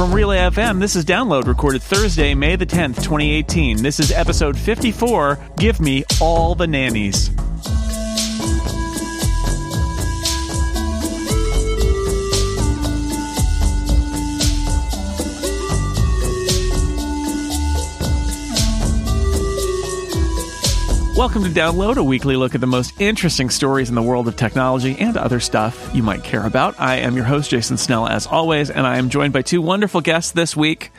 From Relay FM, this is Download, recorded Thursday, May the 10th, 2018. This is episode 54 Give Me All the Nannies. Welcome to Download, a weekly look at the most interesting stories in the world of technology and other stuff you might care about. I am your host, Jason Snell, as always, and I am joined by two wonderful guests this week.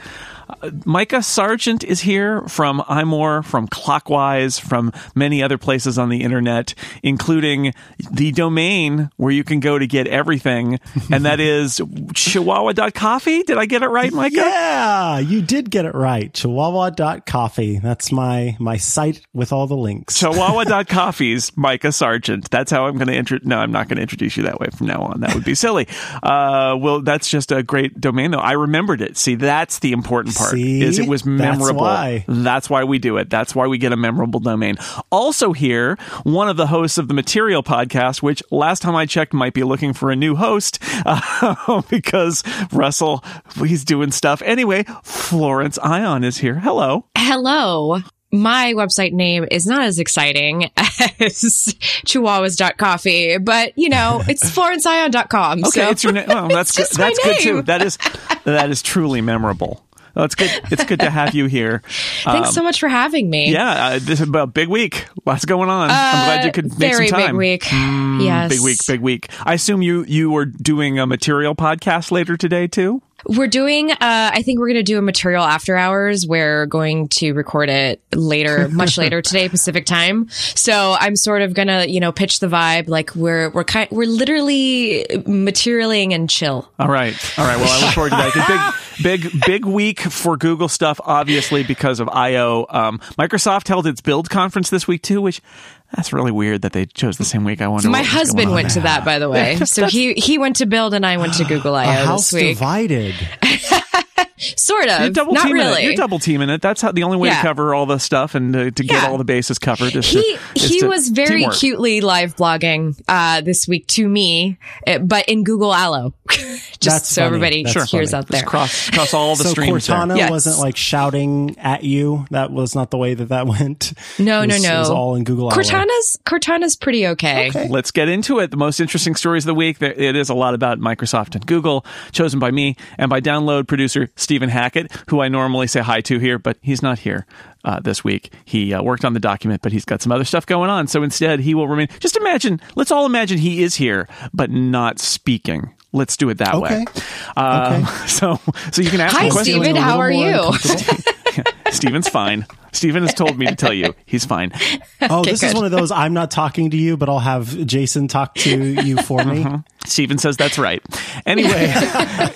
Micah Sargent is here from iMore, from Clockwise, from many other places on the internet, including the domain where you can go to get everything, and that is chihuahua.coffee. Did I get it right, Micah? Yeah, you did get it right. Chihuahua.coffee. That's my my site with all the links. Chihuahua.coffee's Micah Sargent. That's how I'm going to intro. No, I'm not going to introduce you that way from now on. That would be silly. Uh, well, that's just a great domain, though. I remembered it. See, that's the important part. See? is it was memorable. That's why. That's why we do it. That's why we get a memorable domain. Also here, one of the hosts of the Material podcast, which last time I checked might be looking for a new host uh, because Russell he's doing stuff. Anyway, Florence Ion is here. Hello. Hello. My website name is not as exciting as chihuahuas.coffee, but you know, it's florenceion.com. Okay, so it's your name. Well, that's good. just my That's good too. That is that is truly memorable. Well, it's good. It's good to have you here. Thanks so much for having me. Yeah, uh, this is a big week. Lots going on. I'm glad you could make Uh, some time. big week. Mm, yes. Big week, big week. I assume you you were doing a material podcast later today too. We're doing, uh, I think we're going to do a material after hours. We're going to record it later, much later today, Pacific time. So I'm sort of going to, you know, pitch the vibe. Like we're, we're kind, we're literally materialing and chill. All right, all right. Well, I look forward to that. Big, big, big week for Google stuff, obviously because of I/O. Um, Microsoft held its Build conference this week too, which that's really weird that they chose the same week. I wonder. My what husband going on went to that, by the way. So he, he went to build and I went to Google A I.O. house this week. divided. Sort You're of. double Not teaming really. it. You're double teaming it. That's how the only way to cover all the stuff and to, to get Yeah. all the bases covered. Is he to, is he to was very teamwork. cutely live blogging uh, this week to me, uh, but in Google Allo, just That's so funny. everybody That's hears funny. out there. Just cross cross all the so streams. there. Cortana Yes. wasn't like shouting at you. That was not the way that that went. No, It no, no. It was all in Google. Allo. Cortana's Cortana's pretty okay. Okay. Let's get into it. The most interesting stories of the week. It is a lot about Microsoft and Google, chosen by me and by download producer Stephen Hackett, who I normally say hi to here, but he's not here uh, this week. He uh, worked on the document, but he's got some other stuff going on. So instead, he will remain. Just imagine, let's all imagine he is here, but not speaking. Let's do it that way. Okay. Uh, So, so you can ask Hi, him questions. Stephen. Feeling How are you? uncomfortable? Stephen's fine. Stephen has told me to tell you he's fine. Oh, this is one of those. I'm not talking to you, but I'll have Jason talk to you for me. Stephen says that's right. Anyway,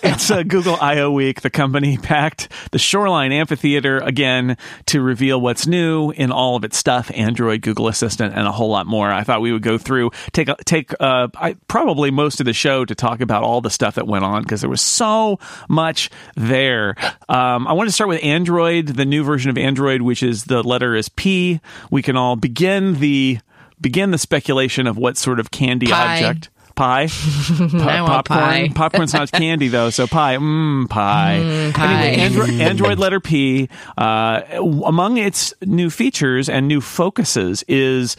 it's a Google I/O week. The company packed the Shoreline Amphitheater again to reveal what's new in all of its stuff: Android, Google Assistant, and a whole lot more. I thought we would go through take take uh, I, probably most of the show to talk about all the stuff that went on because there was so much there. Um, I want to start with Android, the new version of Android, which is the letter is P. We can all begin the begin the speculation of what sort of candy Pie. object pie. I want pie. Popcorn's not candy though, so pie. Mmm, pie. Mm, pie. Anyway, Android, mm. Android letter P. Uh, among its new features and new focuses is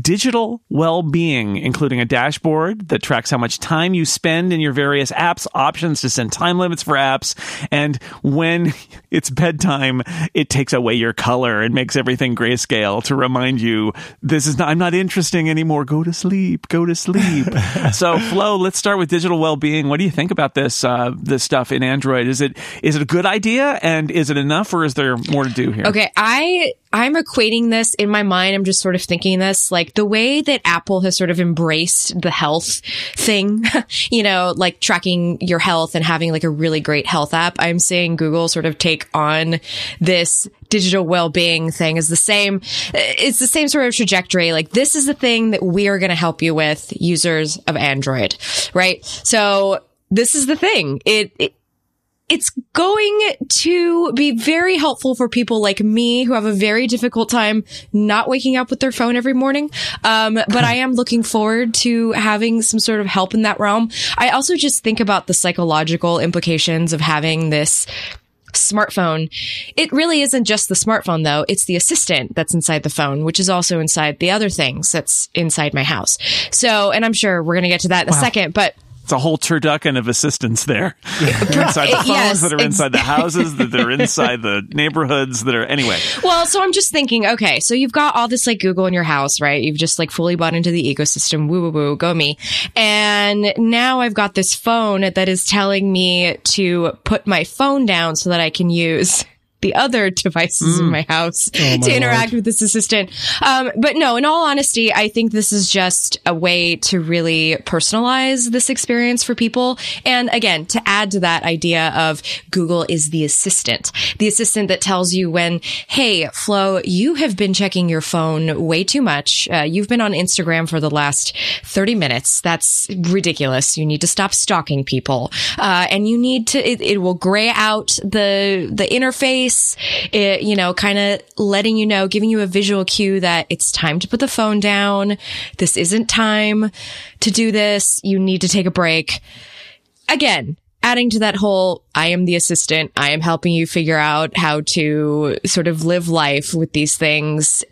digital well-being, including a dashboard that tracks how much time you spend in your various apps, options to set time limits for apps, and when it's bedtime, it takes away your color and makes everything grayscale to remind you this is not. I'm not interesting anymore. Go to sleep. Go to sleep. so, Flo, let's start with digital well-being. What do you think about this uh, this stuff in Android? Is it is it a good idea, and is it enough, or is there more to do here? Okay, I I'm equating this in my mind. I'm just sort of thinking this like the way that Apple has sort of embraced the health thing, you know, like tracking your health and having like a really great health app. I'm seeing Google sort of take on this digital well-being thing is the same it's the same sort of trajectory like this is the thing that we are going to help you with users of android right so this is the thing it, it it's going to be very helpful for people like me who have a very difficult time not waking up with their phone every morning. Um, but I am looking forward to having some sort of help in that realm. I also just think about the psychological implications of having this smartphone. It really isn't just the smartphone though. It's the assistant that's inside the phone, which is also inside the other things that's inside my house. So, and I'm sure we're going to get to that in wow. a second, but it's a whole turducken of assistants there. inside the phones yes, that are inside the houses, that are inside the neighborhoods that are anyway. Well, so I'm just thinking, okay, so you've got all this like Google in your house, right? You've just like fully bought into the ecosystem. Woo woo woo, go me. And now I've got this phone that is telling me to put my phone down so that I can use the other devices mm. in my house oh, my to interact Lord. with this assistant. Um, but no, in all honesty, I think this is just a way to really personalize this experience for people. And again, to add to that idea of Google is the assistant, the assistant that tells you when, Hey, Flo, you have been checking your phone way too much. Uh, you've been on Instagram for the last 30 minutes. That's ridiculous. You need to stop stalking people. Uh, and you need to, it, it will gray out the, the interface it, you know, kind of letting you know, giving you a visual cue that it's time to put the phone down. This isn't time to do this. You need to take a break. Again, adding to that whole, I am the assistant. I am helping you figure out how to sort of live life with these things,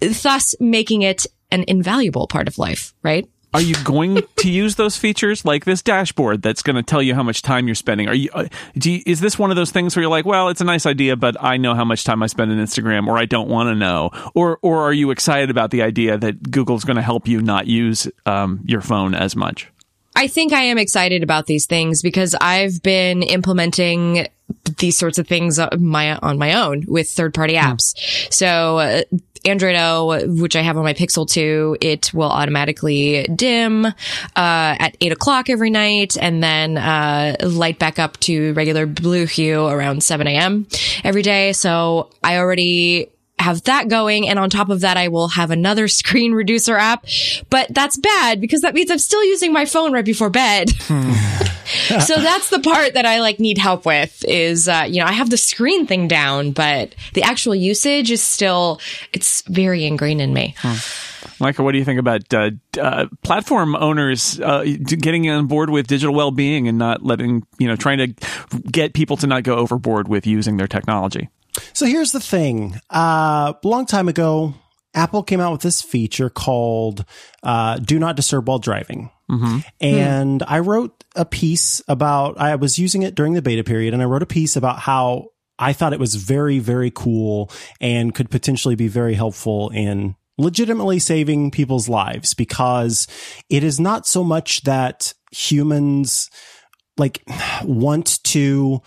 thus making it an invaluable part of life, right? Are you going to use those features like this dashboard that's going to tell you how much time you're spending? Are you, uh, you, is this one of those things where you're like, well, it's a nice idea, but I know how much time I spend on Instagram, or I don't want to know, or or are you excited about the idea that Google's going to help you not use um, your phone as much? I think I am excited about these things because I've been implementing these sorts of things on my on my own with third party hmm. apps. Mm. So uh, Android O, which I have on my Pixel 2, it will automatically dim uh, at eight o'clock every night, and then uh, light back up to regular blue hue around seven a.m. every day. So I already have that going. And on top of that, I will have another screen reducer app, but that's bad because that means I'm still using my phone right before bed. So that's the part that I like need help with is, uh, you know, I have the screen thing down, but the actual usage is still, it's very ingrained in me. Hmm. Micah, what do you think about uh, uh, platform owners uh, getting on board with digital well-being and not letting you know trying to get people to not go overboard with using their technology? So here's the thing. Uh, a long time ago, Apple came out with this feature called uh, "Do Not Disturb While Driving," mm-hmm. and mm. I wrote a piece about. I was using it during the beta period, and I wrote a piece about how I thought it was very, very cool and could potentially be very helpful in legitimately saving people's lives because it is not so much that humans like want to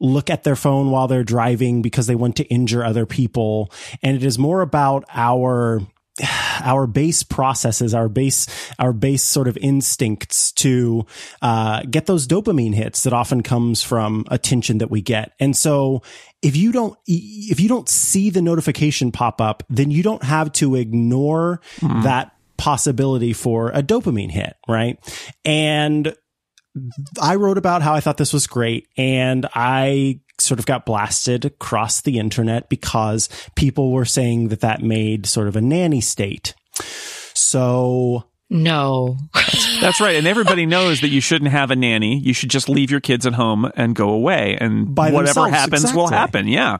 look at their phone while they're driving because they want to injure other people. And it is more about our our base processes, our base, our base sort of instincts to uh, get those dopamine hits that often comes from attention that we get. And so, if you don't, if you don't see the notification pop up, then you don't have to ignore mm. that possibility for a dopamine hit, right? And I wrote about how I thought this was great and I sort of got blasted across the internet because people were saying that that made sort of a nanny state. So no. that's, that's, right. And everybody knows that you shouldn't have a nanny. You should just leave your kids at home and go away and By whatever happens exactly. will happen. Yeah.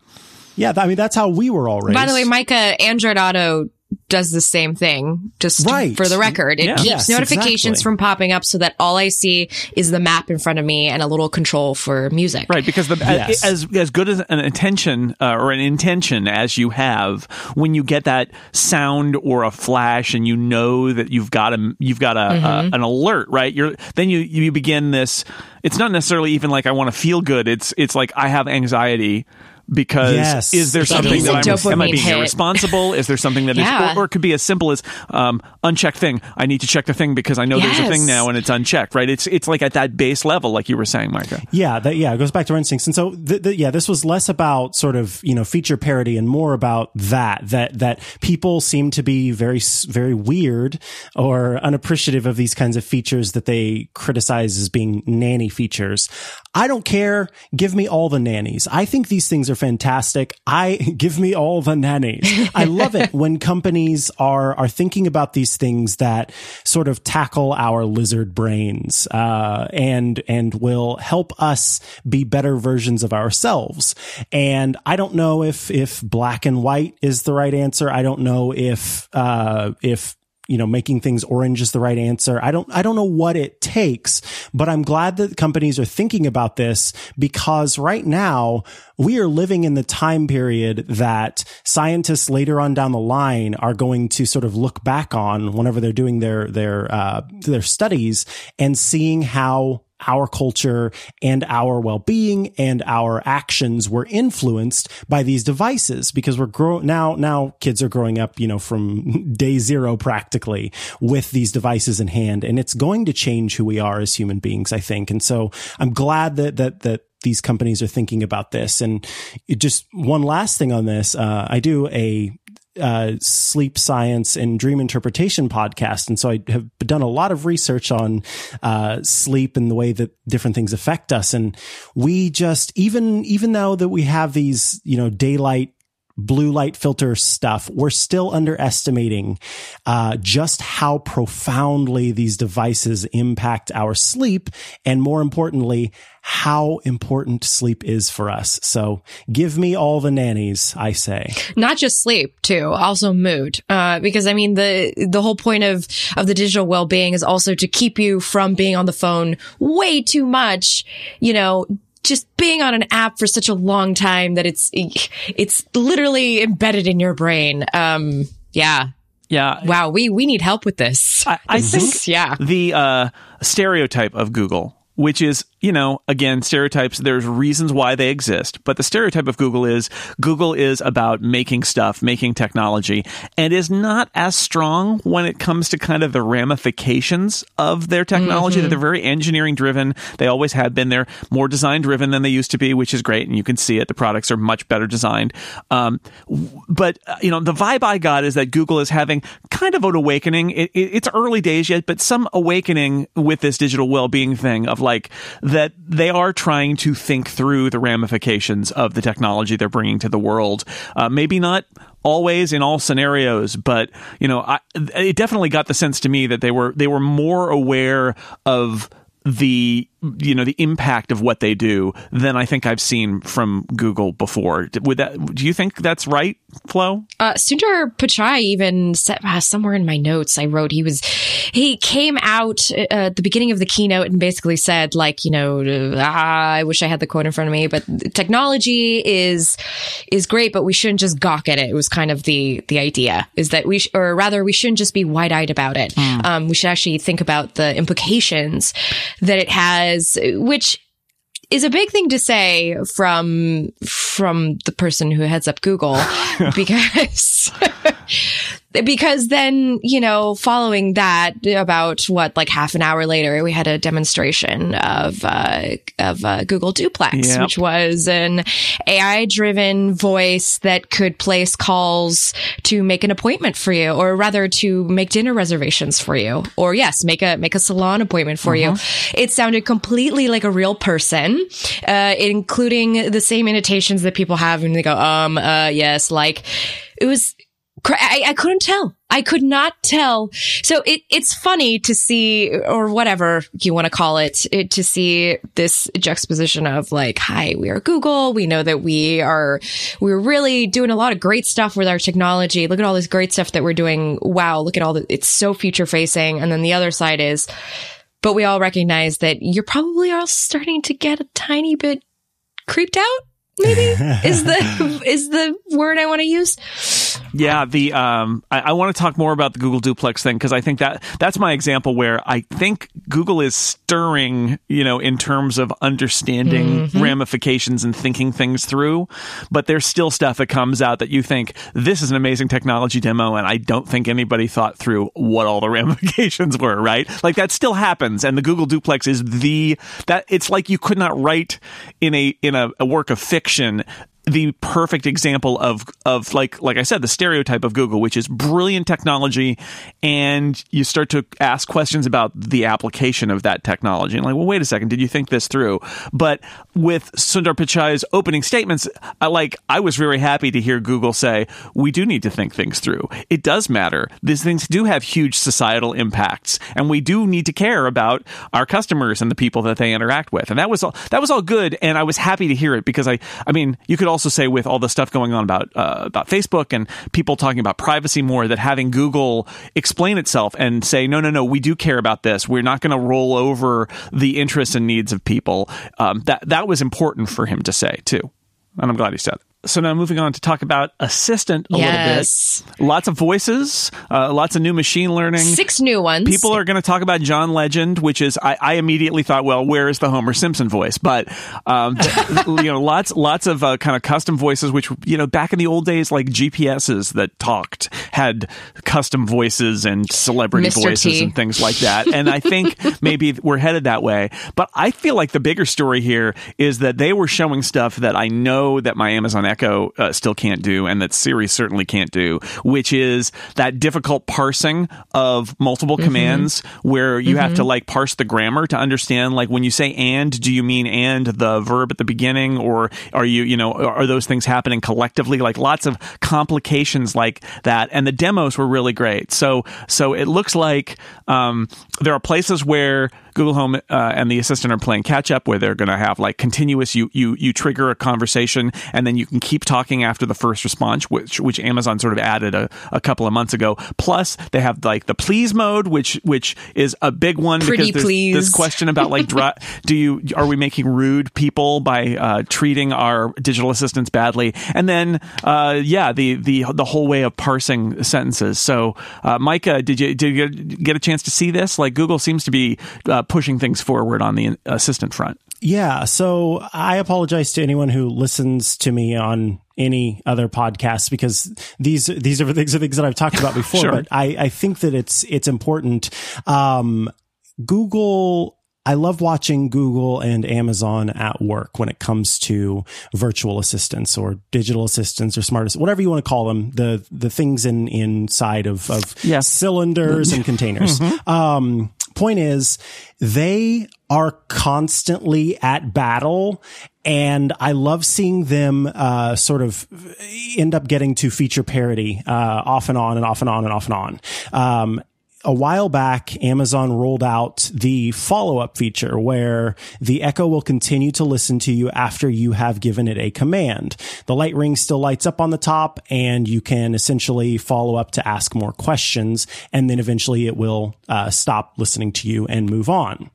Yeah, I mean that's how we were all raised. By the way, Micah, Android Auto does the same thing, just right. for the record. It yeah. keeps yes, notifications exactly. from popping up so that all I see is the map in front of me and a little control for music. Right, because the, yes. as as good as an attention uh, or an intention as you have when you get that sound or a flash and you know that you've got a you've got a, mm-hmm. a an alert, right? You're then you you begin this. It's not necessarily even like I want to feel good. It's it's like I have anxiety because yes. is there something that I'm am I being hit. irresponsible? is there something that yeah. is, or, or, it could be as simple as um, unchecked thing. I need to check the thing because I know yes. there's a thing now and it's unchecked. Right? It's it's like at that base level, like you were saying, Micah. Yeah, that, yeah, it goes back to our instincts. And so, the, the, yeah, this was less about sort of you know feature parity and more about that that that people seem to be very very weird or unappreciative of these kinds of features that they criticize as being nanny features. I don't care. Give me all the nannies. I think these things are fantastic. I give me all the nannies. I love it when companies are are thinking about these things that sort of tackle our lizard brains uh, and and will help us be better versions of ourselves. And I don't know if if black and white is the right answer. I don't know if uh, if you know, making things orange is the right answer. I don't, I don't know what it takes, but I'm glad that companies are thinking about this because right now we are living in the time period that scientists later on down the line are going to sort of look back on whenever they're doing their, their, uh, their studies and seeing how our culture and our well-being and our actions were influenced by these devices because we're growing now now kids are growing up you know from day zero practically with these devices in hand and it's going to change who we are as human beings i think and so i'm glad that that that these companies are thinking about this. And just one last thing on this, uh, I do a uh, sleep science and dream interpretation podcast. And so I have done a lot of research on uh, sleep and the way that different things affect us. And we just, even, even though that we have these, you know, daylight blue light filter stuff, we're still underestimating uh, just how profoundly these devices impact our sleep, and more importantly, how important sleep is for us. So give me all the nannies, I say. Not just sleep, too, also mood. Uh, because I mean, the, the whole point of, of the digital well-being is also to keep you from being on the phone way too much, you know, just being on an app for such a long time that it's it's literally embedded in your brain. Um, yeah. Yeah. Wow. We we need help with this. I, I think yeah. the uh, stereotype of Google, which is you know, again, stereotypes, there's reasons why they exist, but the stereotype of Google is Google is about making stuff, making technology, and is not as strong when it comes to kind of the ramifications of their technology, mm-hmm. that they're very engineering driven. They always have been. They're more design driven than they used to be, which is great. And you can see it. The products are much better designed. Um, but, uh, you know, the vibe I got is that Google is having kind of an awakening. It, it, it's early days yet, but some awakening with this digital well being thing of like, that they are trying to think through the ramifications of the technology they're bringing to the world. Uh, maybe not always in all scenarios, but you know, I, it definitely got the sense to me that they were they were more aware of the you know the impact of what they do than I think I've seen from Google before. Would that? Do you think that's right, Flo? Uh, Sundar Pichai even said uh, somewhere in my notes I wrote he was he came out uh, at the beginning of the keynote and basically said like you know ah, I wish I had the quote in front of me, but technology is is great, but we shouldn't just gawk at it. It was kind of the the idea is that we sh- or rather we shouldn't just be wide eyed about it. Mm. Um, we should actually think about the implications that it has which is a big thing to say from from the person who heads up Google because because then, you know, following that, about what, like half an hour later, we had a demonstration of, uh, of uh, Google Duplex, yep. which was an AI driven voice that could place calls to make an appointment for you, or rather to make dinner reservations for you, or yes, make a, make a salon appointment for uh-huh. you. It sounded completely like a real person, uh, including the same annotations that people have when they go, um, uh, yes, like, it was I, I couldn't tell. I could not tell. So it, it's funny to see, or whatever you want to call it, it, to see this juxtaposition of like, hi, we are Google. We know that we are, we're really doing a lot of great stuff with our technology. Look at all this great stuff that we're doing. Wow. Look at all the, it's so future facing. And then the other side is, but we all recognize that you're probably all starting to get a tiny bit creeped out maybe is the is the word I want to use. Yeah, the um, I, I want to talk more about the Google Duplex thing because I think that that's my example where I think Google is stirring, you know, in terms of understanding mm-hmm. ramifications and thinking things through. But there's still stuff that comes out that you think this is an amazing technology demo, and I don't think anybody thought through what all the ramifications were. Right? Like that still happens, and the Google Duplex is the that it's like you could not write in a in a, a work of fiction the perfect example of of like like I said the stereotype of Google which is brilliant technology and you start to ask questions about the application of that technology. And like well wait a second did you think this through? But with Sundar Pichai's opening statements I like I was very happy to hear Google say we do need to think things through. It does matter. These things do have huge societal impacts and we do need to care about our customers and the people that they interact with. And that was all that was all good and I was happy to hear it because I I mean you could also say with all the stuff going on about uh, about Facebook and people talking about privacy more that having Google explain itself and say no no no we do care about this. We're not going to roll over the interests and needs of people. Um, that that was important for him to say too. And I'm glad he said it so now moving on to talk about assistant a Yes. little bit lots of voices uh, lots of new machine learning Six new ones. People are going to talk about John Legend, which is I, I immediately thought, well, where is the Homer Simpson voice? But um, you know, lots lots of uh, kind of custom voices, which you know, back in the old days, like GPSs that talked had custom voices and celebrity Mr. voices T. and things like that. And I think maybe we're headed that way. But I feel like the bigger story here is that they were showing stuff that I know that my Amazon Echo uh, still can't do, and that Siri certainly can't do, which is that difficult parsing of multiple commands where you have to like parse the grammar to understand like when you say and do you mean and the verb at the beginning or are you you know are those things happening collectively? Like lots of complications like that and the demos were really great. So so it looks like um, there are places where Google Home uh, and the Assistant are playing catch up, where they're going to have like continuous. You you you trigger a conversation, and then you can keep talking after the first response, which which Amazon sort of added a, a couple of months ago. Plus, they have like the please mode, which which is a big one Pretty because there's please. this question about like do you are we making rude people by uh, treating our digital assistants badly? And then uh, yeah, the the the whole way of parsing sentences. So, uh, Micah, did you did you get a chance to see this? Like Google seems to be uh, pushing things forward on the assistant front. Yeah. So I apologize to anyone who listens to me on any other podcasts because these these are things, are things that I've talked about before. Sure. But I, I think that it's it's important. Um, Google. I love watching Google and Amazon at work when it comes to virtual assistants or digital assistants or smart, ass- whatever you want to call them. The the things in inside of of Yeah. cylinders and containers. Um, point is, they are constantly at battle. And I love seeing them uh, sort of end up getting to feature parity uh, off and on and off and on and off and on. Um, a while back, Amazon rolled out the follow up feature where the Echo will continue to listen to you after you have given it a command. The light ring still lights up on the top and you can essentially follow up to ask more questions. And then eventually it will uh, stop listening to you and move on.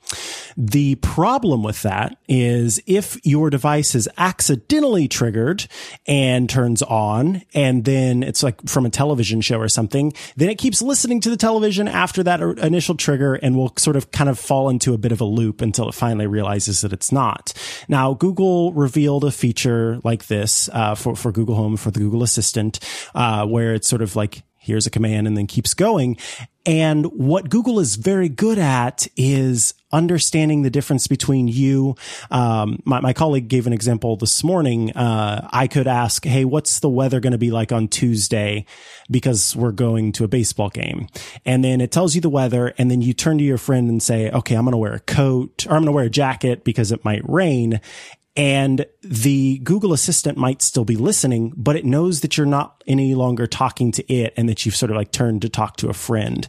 The problem with that is if your device is accidentally triggered and turns on, and then it's like from a television show or something, then it keeps listening to the television after that initial trigger and will sort of kind of fall into a bit of a loop until it finally realizes that it's not. Now, Google revealed a feature like this uh, for, for Google Home, for the Google Assistant, uh, where it's sort of like, here's a command and then keeps going. And what Google is very good at is understanding the difference between you. Um, my, my colleague gave an example this morning. Uh, I could ask, Hey, what's the weather going to be like on Tuesday? Because we're going to a baseball game. And then it tells you the weather. And then you turn to your friend and say, okay, I'm going to wear a coat or I'm going to wear a jacket because it might rain and the Google Assistant might still be listening, but it knows that you're not any longer talking to it and that you've sort of like turned to talk to a friend.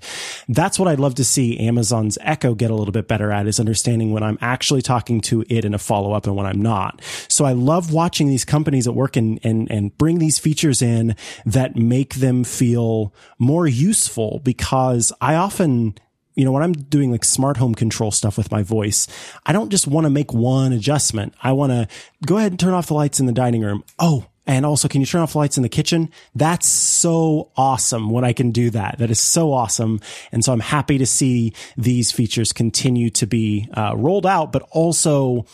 That's what I'd love to see Amazon's Echo get a little bit better at is understanding when I'm actually talking to it in a follow up and when I'm not. So I love watching these companies at work and, and, and bring these features in that make them feel more useful because I often you know, when I'm doing like smart home control stuff with my voice, I don't just want to make one adjustment. I want to go ahead and turn off the lights in the dining room. Oh, and also, can you turn off the lights in the kitchen? That's so awesome when I can do that. That is so awesome. And so I'm happy to see these features continue to be uh, rolled out, but also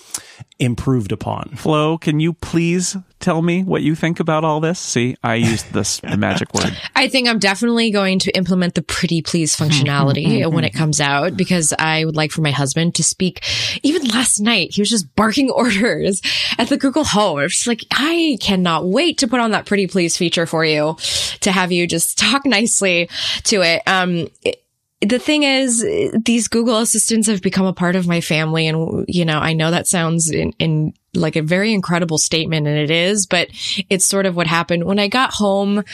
improved upon. Flo, can you please tell me what you think about all this? See, I used this magic word. I think I'm definitely going to implement the pretty please functionality when it comes out because I would like for my husband to speak. Even last night, he was just barking orders at the Google Home. I was just like, I cannot wait to put on that pretty please feature for you to have you just talk nicely to it. Um, it, the thing is, these Google assistants have become a part of my family. And, you know, I know that sounds in, in like a very incredible statement and it is, but it's sort of what happened when I got home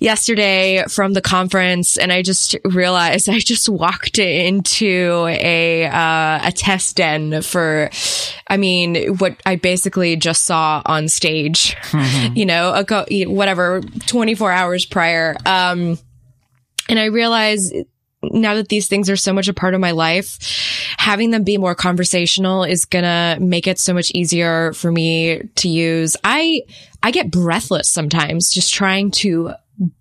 yesterday from the conference and I just realized I just walked into a, uh, a test den for, I mean, what I basically just saw on stage, mm-hmm. you know, a, whatever, 24 hours prior. Um, and I realized now that these things are so much a part of my life, having them be more conversational is gonna make it so much easier for me to use. I, I get breathless sometimes just trying to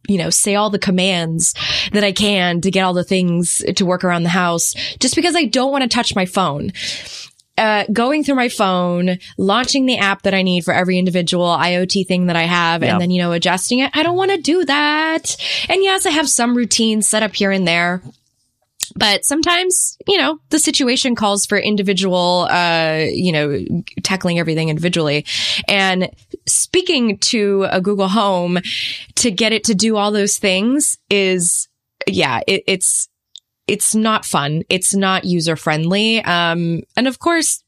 you know, say all the commands that I can to get all the things to work around the house just because I don't want to touch my phone uh, going through my phone, launching the app that I need for every individual IoT thing that I have, and then, you know, adjusting it. I don't want to do that. And yes, I have some routines set up here and there. But sometimes, you know, the situation calls for individual, uh, you know, tackling everything individually. And speaking to a Google Home to get it to do all those things is, yeah, it, it's, it's not fun. It's not user friendly. Um, and of course,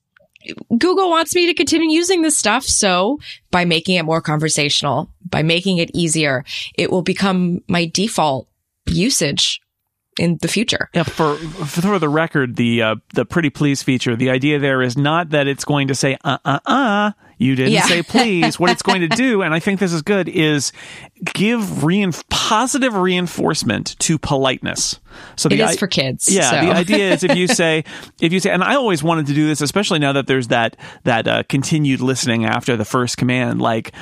Google wants me to continue using this stuff. So by making it more conversational, by making it easier, it will become my default usage in the future. Yeah, for for the record, the uh, the pretty please feature, the idea there is not that it's going to say uh uh uh you didn't yeah. say please. what it's going to do, and I think this is good, is give reinf- positive reinforcement to politeness. So the it is for kids. Yeah, so. the idea is if you say if you say, and I always wanted to do this, especially now that there's that that uh, continued listening after the first command, like.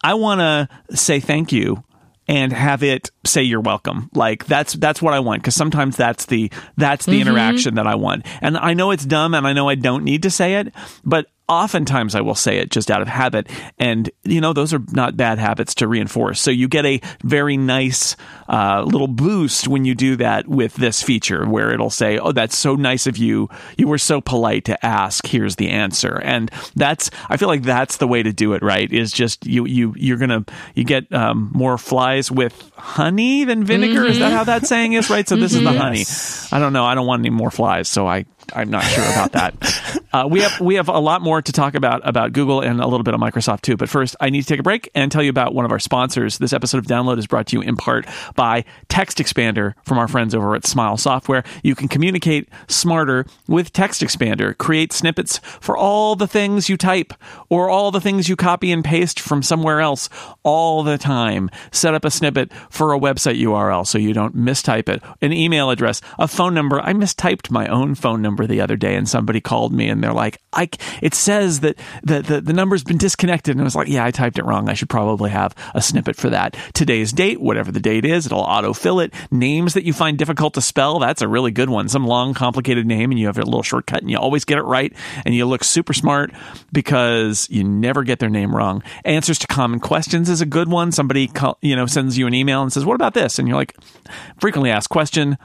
I want to say thank you and have it say you're welcome. Like that's that's what I want because sometimes that's the that's the mm-hmm. interaction that I want. And I know it's dumb and I know I don't need to say it, but oftentimes I will say it just out of habit. And, you know, those are not bad habits to reinforce. So you get a very nice uh, little boost when you do that with this feature where it'll say, Oh, that's so nice of you. You were so polite to ask. Here's the answer. And that's, I feel like that's the way to do it, right? Is just you, you, you're going to, you get um, more flies with honey than vinegar. Mm-hmm. Is that mm-hmm. how that saying is, right? So this mm-hmm. is the honey. Yes. I don't know. I don't want any more flies. So I I'm not sure about that. Uh, we have we have a lot more to talk about about Google and a little bit of Microsoft too. But first, I need to take a break and tell you about one of our sponsors. This episode of Download is brought to you in part by TextExpander from our friends over at Smile Software. You can communicate smarter with TextExpander. Create snippets for all the things you type or all the things you copy and paste from somewhere else all the time. Set up a snippet for a website URL so you don't mistype it. An email address, a phone number. I mistyped my own phone number number the other day and somebody called me and they're like, I, it says that the, the, the number's been disconnected. And I was like, yeah, I typed it wrong. I should probably have a snippet for that. Today's date, whatever the date is, it'll autofill it. Names that you find difficult to spell, that's a really good one. Some long, complicated name and you have a little shortcut and you always get it right and you look super smart because you never get their name wrong. Answers to common questions is a good one. Somebody, call, you know, sends you an email and says, what about this? And you're like, frequently asked question,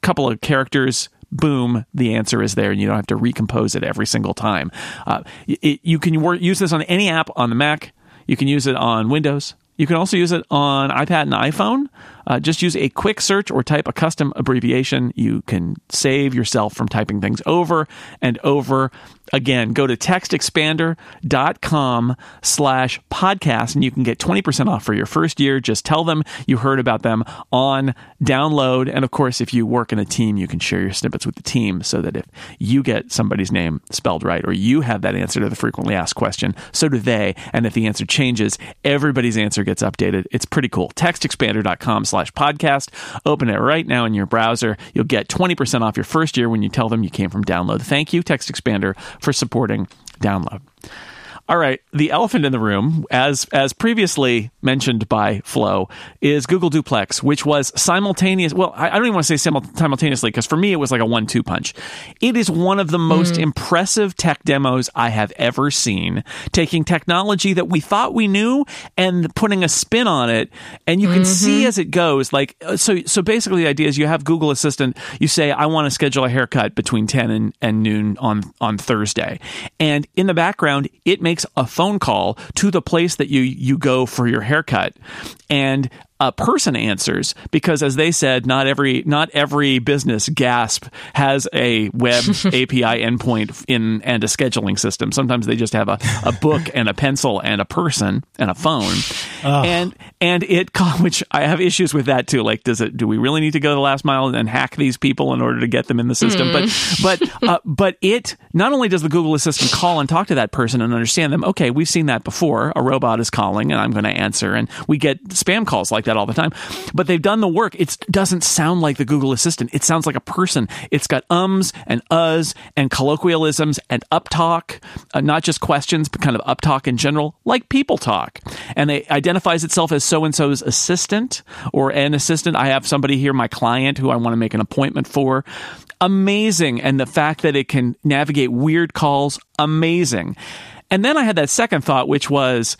couple of characters, boom, the answer is there, and you don't have to recompose it every single time. Uh, it, you can use this on any app on the Mac. You can use it on Windows. You can also use it on iPad and iPhone. Uh, just use a quick search or type a custom abbreviation. You can save yourself from typing things over and over again. Go to textexpander.com slash podcast and you can get 20% off for your first year. Just tell them you heard about them on download. And of course, if you work in a team, you can share your snippets with the team so that if you get somebody's name spelled right or you have that answer to the frequently asked question, so do they. And if the answer changes, everybody's answer gets updated. It's pretty cool. Textexpander.com slash slash podcast. Open it right now in your browser. You'll get 20% off your first year when you tell them you came from Download. Thank you, TextExpander, for supporting Download. All right, the elephant in the room, as as previously mentioned by Flo, is Google Duplex, which was simultaneous. Well, I, I don't even want to say simul- simultaneously because for me it was like a one-two punch. It is one of the most Mm. impressive tech demos I have ever seen. Taking technology that we thought we knew and putting a spin on it, and you can see Mm-hmm. as it goes. Like uh, so, so basically, the idea is you have Google Assistant. You say, "I want to schedule a haircut between ten and, and noon on on Thursday," and in the background, it makes a phone call to the place that you you go for your haircut, and a person answers because as they said not every not every business gasp has a web api endpoint in and a scheduling system. Sometimes they just have a, a book and a pencil and a person and a phone. And and it which i have issues with that too. Like does it do we really need to go the last mile and hack these people in order to get them in the system? But but uh, but it not only does the google assistant call and talk to that person and understand them okay we've seen that before. A robot is calling and i'm going to answer and we get spam calls like that all the time. But they've done the work. It doesn't sound like the google assistant. It sounds like a person. It's got ums and uhs and colloquialisms and uptalk uh, not just questions but kind of uptalk in general like people talk. And it identifies itself as so and so's assistant or an assistant. I have somebody here my client who i want to make an appointment for. Amazing. And the fact that it can navigate weird calls amazing. And then i had that second thought which was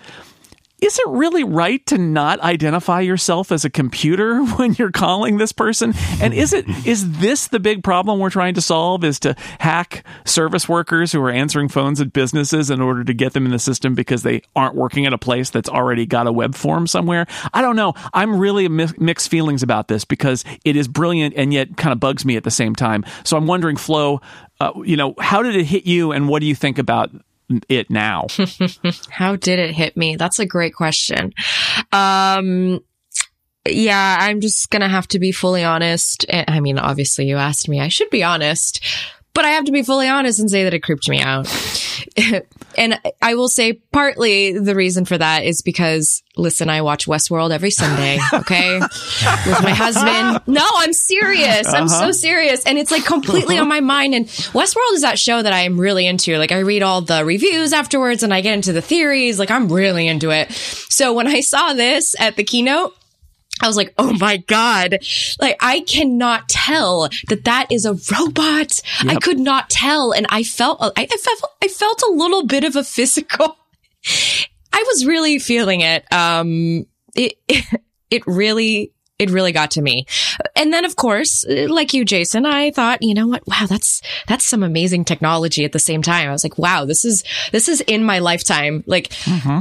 is it really right to not identify yourself as a computer when you're calling this person? And is it is this the big problem we're trying to solve is to hack service workers who are answering phones at businesses in order to get them in the system because they aren't working at a place that's already got a web form somewhere? I don't know. I'm really mi- mixed feelings about this because it is brilliant and yet kind of bugs me at the same time. So I'm wondering, Flo, uh, you know, how did it hit you and what do you think about it now? How did it hit me? That's a great question. Um, yeah, I'm just gonna have to be fully honest. Eh, I mean, obviously you asked me. I should be honest, but I have to be fully honest and say that it creeped me out. and I will say partly the reason for that is because listen, I watch Westworld every Sunday, okay? With my husband. No, I'm serious. I'm so uh-huh. serious. And it's like completely on my mind. And Westworld is that show that I am really into. Like I read all the reviews afterwards and I get into the theories. Like I'm really into it. So when I saw this at the keynote, I was like, oh my God. Like, I cannot tell that that is a robot. I could not tell. And I felt, I, I felt, I felt a little bit of a physical. I was really feeling it. Um, it, it really, it really got to me. And then, of course, like you, Jason, I thought, you know what? Wow, that's, that's some amazing technology at the same time. I was like, wow, this is, this is in my lifetime. Like,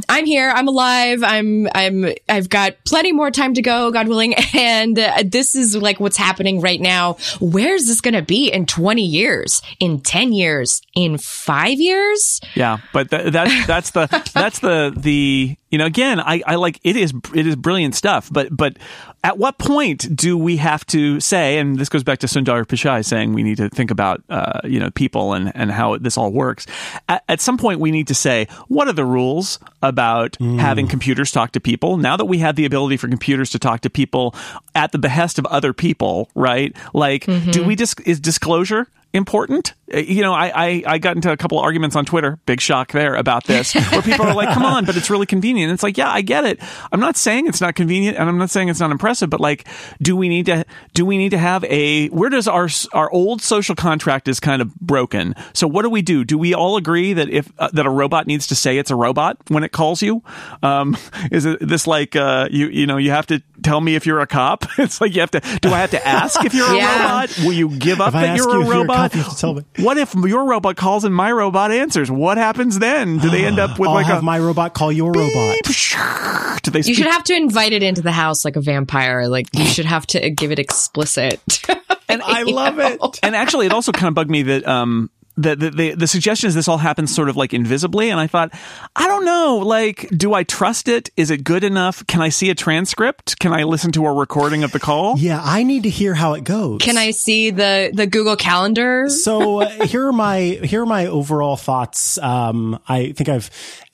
I'm here, I'm alive, I'm, I'm, I've got plenty more time to go, God willing. And uh, this is like what's happening right now. Where's this going to be in 20 years, in 10 years, in five years? Yeah, but th- that's that's the that's the the you know again I, I like it is it is brilliant stuff. But but at what point do we have to say? And this goes back to Sundar Pichai saying we need to think about uh, you know people and and how this all works. At, at some point, we need to say what are the rules about having computers talk to people. Now that we have the ability for computers to talk to people at the behest of other people, right? Like, do we just is disclosure important? Uh, You know, I, I, I got into a couple of arguments on Twitter, big shock there about this, where people are like, come on, but it's really convenient. It's like, yeah, I get it. I'm not saying it's not convenient and I'm not saying it's not impressive, but like, do we need to, do we need to have a, where does our, our old social contract is kind of broken? So what do we do? Do we all agree that if, uh, that a robot needs to say it's a robot when it calls you? Um, is it this like, uh, you, you know, you have to tell me if you're a cop? it's like you have to, do I have to ask if you're a Yeah. robot? Will you give up If I that ask you're you a if you're a robot? cop, you to tell me. What if your robot calls and my robot answers? What happens then? Do they end up with I'll like have a my robot call your robot. Do they You should have to invite it into the house like a vampire. Like you should have to give it explicit. and I love it. and actually, it also kind of bugged me that um the, the the the suggestion is this all happens sort of like invisibly, and I thought, I don't know, like, do I trust it? Is it good enough? Can I see a transcript? Can I listen to a recording of the call? Yeah, I need to hear how it goes. Can I see the the Google Calendar? so uh, here are my here are my overall thoughts. Um, I think I've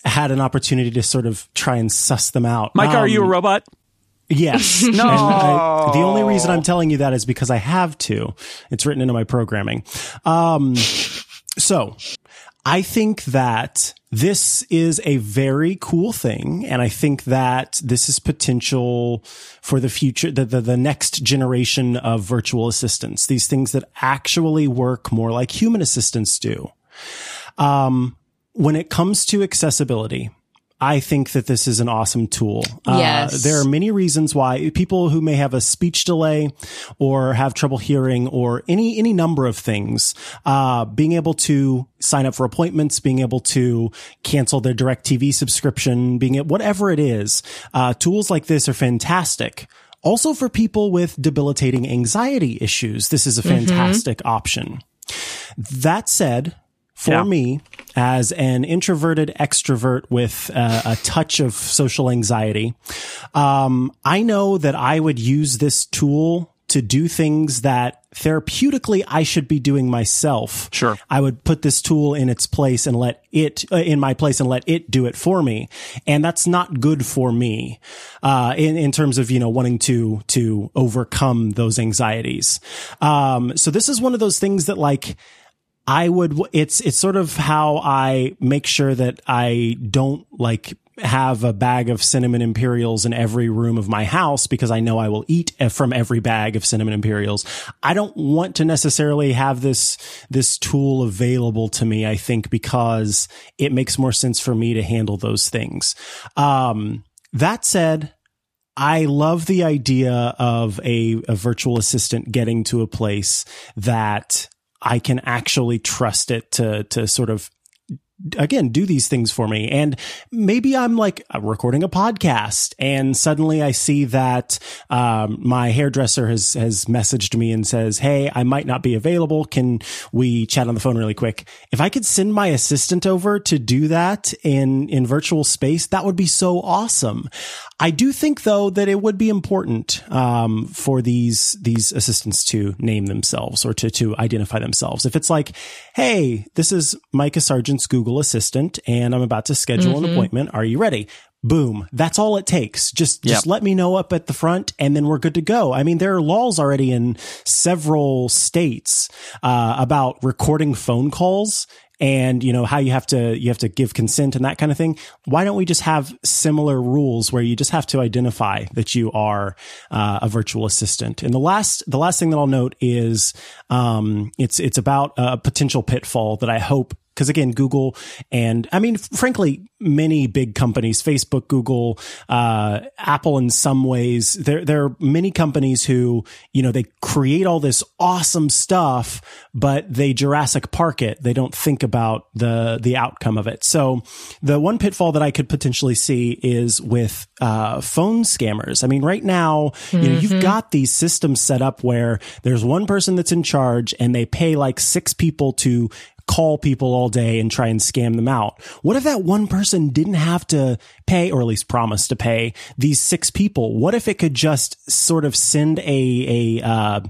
had an opportunity to sort of try and suss them out. Micah, are Um, you a robot? Yes. no. the only reason I'm telling you that is because I have to. It's written into my programming. Um, so I think that this is a very cool thing. And I think that this is potential for the future, the, the, the, next generation of virtual assistants, these things that actually work more like human assistants do. Um, when it comes to accessibility, I think that this is an awesome tool. Uh, yes. Uh, there are many reasons why people who may have a speech delay or have trouble hearing or any, any number of things, uh, being able to sign up for appointments, being able to cancel their DirecTV subscription, being it, whatever it is, uh, tools like this are fantastic. Also for people with debilitating anxiety issues, this is a mm-hmm. fantastic mm-hmm. option. That said, for yeah. me as an introverted extrovert with uh, a touch of social anxiety. Um, I know that I would use this tool to do things that therapeutically I should be doing myself. Sure. I would put this tool in its place and let it uh, in my place and let it do it for me. And that's not good for me, uh, in, in terms of, you know, wanting to, to overcome those anxieties. Um, so this is one of those things that like, I would, it's, it's sort of how I make sure that I don't like have a bag of cinnamon imperials in every room of my house because I know I will eat from every bag of cinnamon imperials. I don't want to necessarily have this, this tool available to me, I think, because it makes more sense for me to handle those things. Um, that said, I love the idea of a, a virtual assistant getting to a place that I can actually trust it to, to sort of again do these things for me. And maybe i'm like recording a podcast and suddenly i see that um, my hairdresser has has messaged me and says hey i might not be available. Can we chat on the phone really quick? If i could send my assistant over to do that in in virtual space that would be so awesome I do think though that it would be important um, for these these assistants to name themselves or to to identify themselves. If it's like, hey, this is Micah Sargent's Google Assistant, and I'm about to schedule mm-hmm. an appointment. Are you ready? Boom. That's all it takes. Just, yep. just let me know up at the front and then we're good to go. I mean, there are laws already in several states, uh, about recording phone calls and you know how you have to you have to give consent and that kind of thing why don't we just have similar rules where you just have to identify that you are uh, a virtual assistant? And the last the last thing that i'll note is um, it's it's about a potential pitfall that i hope because again, Google and I mean, frankly, many big companies, Facebook, Google, uh, Apple, in some ways, there, there are many companies who, you know, they create all this awesome stuff, but they Jurassic Park it. They don't think about the, the outcome of it. So the one pitfall that I could potentially see is with, uh, phone scammers. I mean, right now, mm-hmm. you know, you've mm-hmm. got these systems set up where there's one person that's in charge and they pay like six people to call people all day and try and scam them out. What if that one person didn't have to pay, or at least promise to pay these six people? What if it could just sort of send a, a, uh,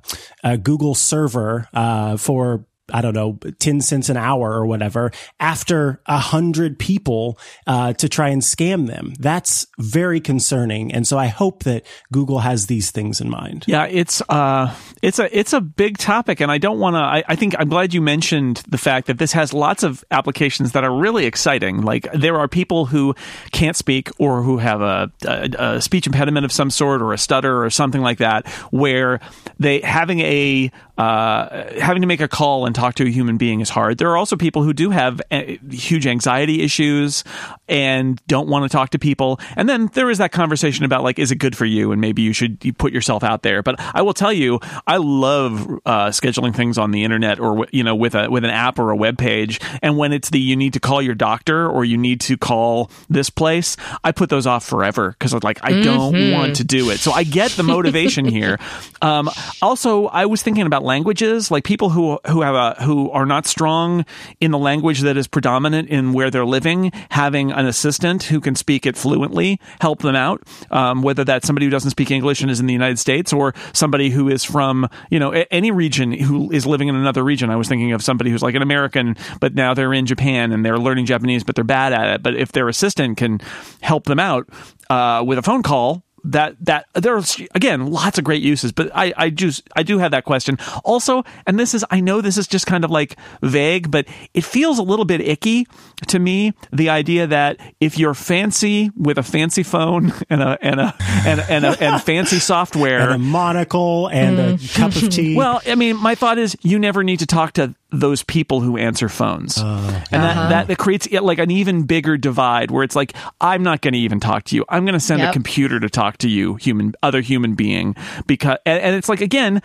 a Google server, uh, for I don't know, 10 cents an hour or whatever after a hundred people, uh, to try and scam them. That's very concerning. And so I hope that Google has these things in mind. Yeah, it's, uh, it's a, it's a big topic. And I don't want to, I, I think I'm glad you mentioned the fact that this has lots of applications that are really exciting. Like there are people who can't speak or who have a, a, a speech impediment of some sort or a stutter or something like that, where they having a, uh, having to make a call and talk to a human being is hard. There are also people who do have a, uh, huge anxiety issues and don't want to talk to people. And then there is that conversation about like, is it good for you? And maybe you should you put yourself out there. But I will tell you, I love uh, scheduling things on the internet or you know with a with an app or a web page. And when it's the you need to call your doctor or you need to call this place, I put those off forever because like I don't mm-hmm. want to do it. So I get the motivation here. Um, also, I was thinking about languages, like people who who have a who are not strong in the language that is predominant in where they're living, having an assistant who can speak it fluently help them out. Um, whether that's somebody who doesn't speak English and is in the United States, or somebody who is from you know any region who is living in another region. I was thinking of somebody who's like an American, but now they're in Japan and they're learning Japanese, but they're bad at it. But if their assistant can help them out uh, with a phone call that that there's again lots of great uses, but I I just I do have that question also, and this is I know this is just kind of like vague, but it feels a little bit icky to me. The idea that if you're fancy with a fancy phone and a and a and and, a, and fancy software and a monocle and a mm. cup of tea. well, I mean, my thought is you never need to talk to those people who answer phones. Uh, and that, uh-huh. that, that creates like an even bigger divide where it's like, I'm not going to even talk to you. I'm going to send a computer to talk to you, human, other human being. Because, and, and it's like, again,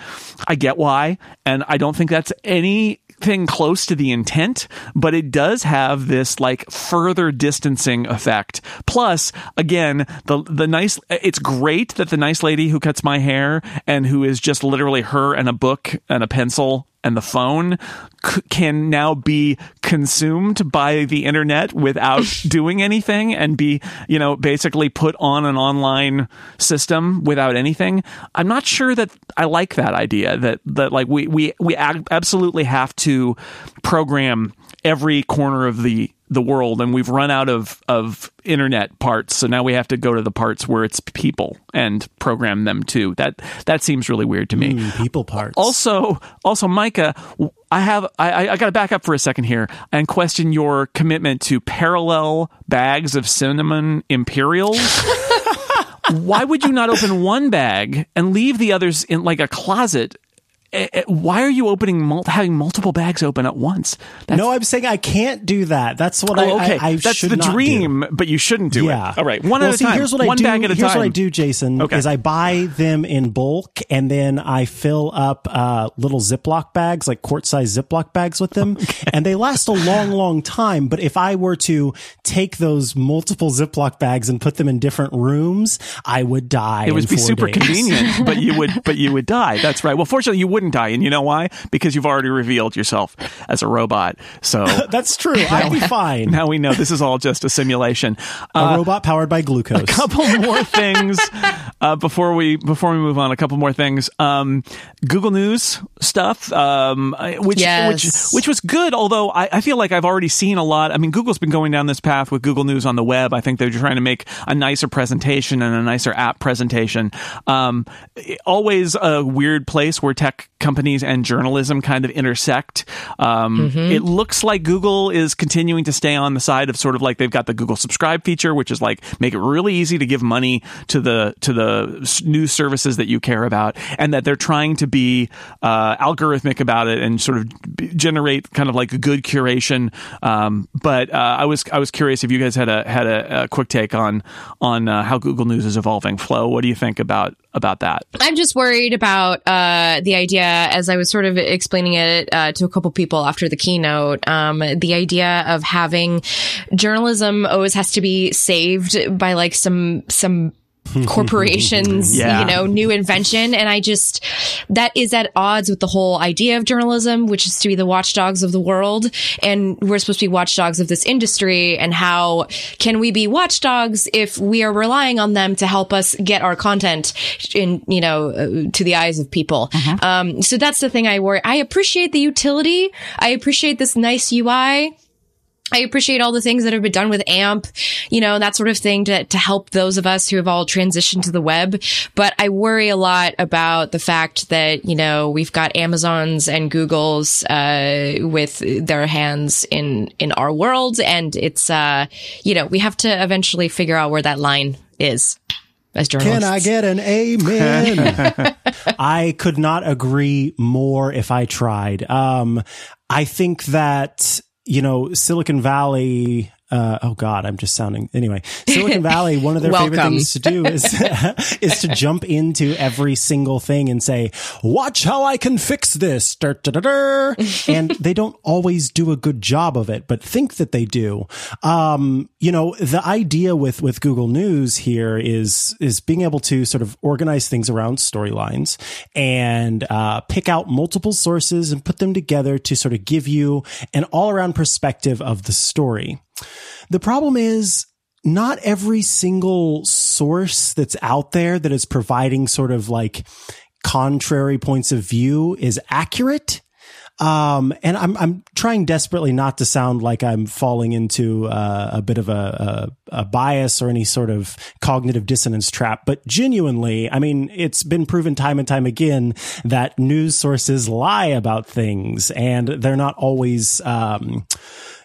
I get why. And I don't think that's anything close to the intent, but it does have this like further distancing effect. Plus, again, the, the nice, it's great that the nice lady who cuts my hair and who is just literally her and a book and a pencil and the phone c- can now be consumed by the internet without doing anything and be, you know, basically put on an online system without anything. I'm not sure that I like that idea that, that like we, we, we ab- absolutely have to program every corner of the the world and we've run out of of internet parts so now we have to go to the parts where it's people and program them too that that seems really weird to me Mm, people parts. also, also, Micah, I have I, I- I got to back up for a second here and question your commitment to parallel bags of cinnamon imperials. Why would you not open one bag and leave the others in like a closet? Eh, eh, Why are you opening mul- having multiple bags open at once? That's, no, I'm saying I can't do that. That's what oh, I, okay, I, I that's the not do. dream, but you shouldn't do it. Yeah. it. All right, one well, at a time. Here's what one I do. bag at a here's time. what I do, Jason. Okay. Is I buy them in bulk and then I fill up uh, little Ziploc bags, like quart size Ziploc bags, with them, and they last a long, long time. But if I were to take those multiple Ziploc bags and put them in different rooms, I would die. It would be super days. convenient, but you would, but you would die. That's right. Well, fortunately, you wouldn't die, and you know why? Because you've already revealed yourself as a robot. So That's true. I'd be fine. now we know this is all just a simulation. a Uh, robot powered by glucose. A couple more things uh, before we before we move on. A couple more things. Um, Google News stuff, um, which Yes. which which was good. Although I, I feel like I've already seen a lot. I mean, Google's been going down this path with Google News on the web. I think they're trying to make a nicer presentation and a nicer app presentation. Um, always a weird place where tech companies and journalism kind of intersect. Um, It looks like Google is continuing to stay on the side of sort of like they've got the Google Subscribe feature, which is like make it really easy to give money to the to the s- news services that you care about, and that they're trying to be uh, algorithmic about it and sort of generate kind of like a good curation. Um, but uh, I was I was curious if you guys had a had a, a quick take on on uh, how Google News is evolving. Flo, what do you think about about that? I'm just worried about uh, the idea, as I was sort of explaining it uh, to a couple people after the keynote. Um, the idea of having journalism always has to be saved by like some some corporations, Yeah. you know, new invention, and I just that is at odds with the whole idea of journalism, which is to be the watchdogs of the world, and we're supposed to be watchdogs of this industry. And how can we be watchdogs if we are relying on them to help us get our content in, you know, uh, to the eyes of people? Um, so that's the thing I worry. I appreciate the utility. I appreciate this nice UI. I appreciate all the things that have been done with AMP, you know, that sort of thing to, to help those of us who have all transitioned to the web. But I worry a lot about the fact that, you know, we've got Amazons and Googles, uh, with their hands in, in our world. And it's, uh, you know, we have to eventually figure out where that line is as journalists. Can I get an amen? I could not agree more if I tried. Um, I think that, you know, Silicon Valley, uh, oh God, I'm just sounding anyway. Silicon Valley, one of their favorite things to do is is to jump into every single thing and say, "Watch how I can fix this," and they don't always do a good job of it, but think that they do. Um, you know, the idea with with Google News here is is being able to sort of organize things around storylines and uh, pick out multiple sources and put them together to sort of give you an all around perspective of the story. The problem is not every single source that's out there that is providing sort of like contrary points of view is accurate. Um, and I'm I'm trying desperately not to sound like I'm falling into uh, a bit of a, a, a bias or any sort of cognitive dissonance trap, but genuinely, I mean, it's been proven time and time again that news sources lie about things, and they're not always. Um,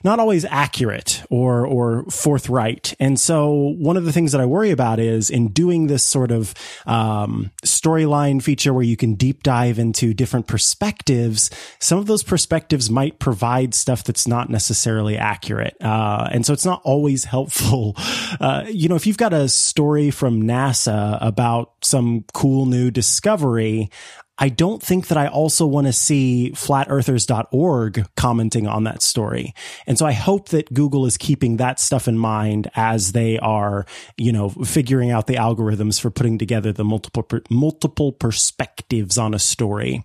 not always accurate or or forthright. And so one of the things that I worry about is in doing this sort of um, storyline feature where you can deep dive into different perspectives. Some of those perspectives might provide stuff that's not necessarily accurate, uh, and so it's not always helpful. Uh, you know, if you've got a story from NASA about some cool new discovery, I don't think that I also want to see flatearthers.org commenting on that story. And so I hope that Google is keeping that stuff in mind as they are, you know, figuring out the algorithms for putting together the multiple, multiple perspectives on a story.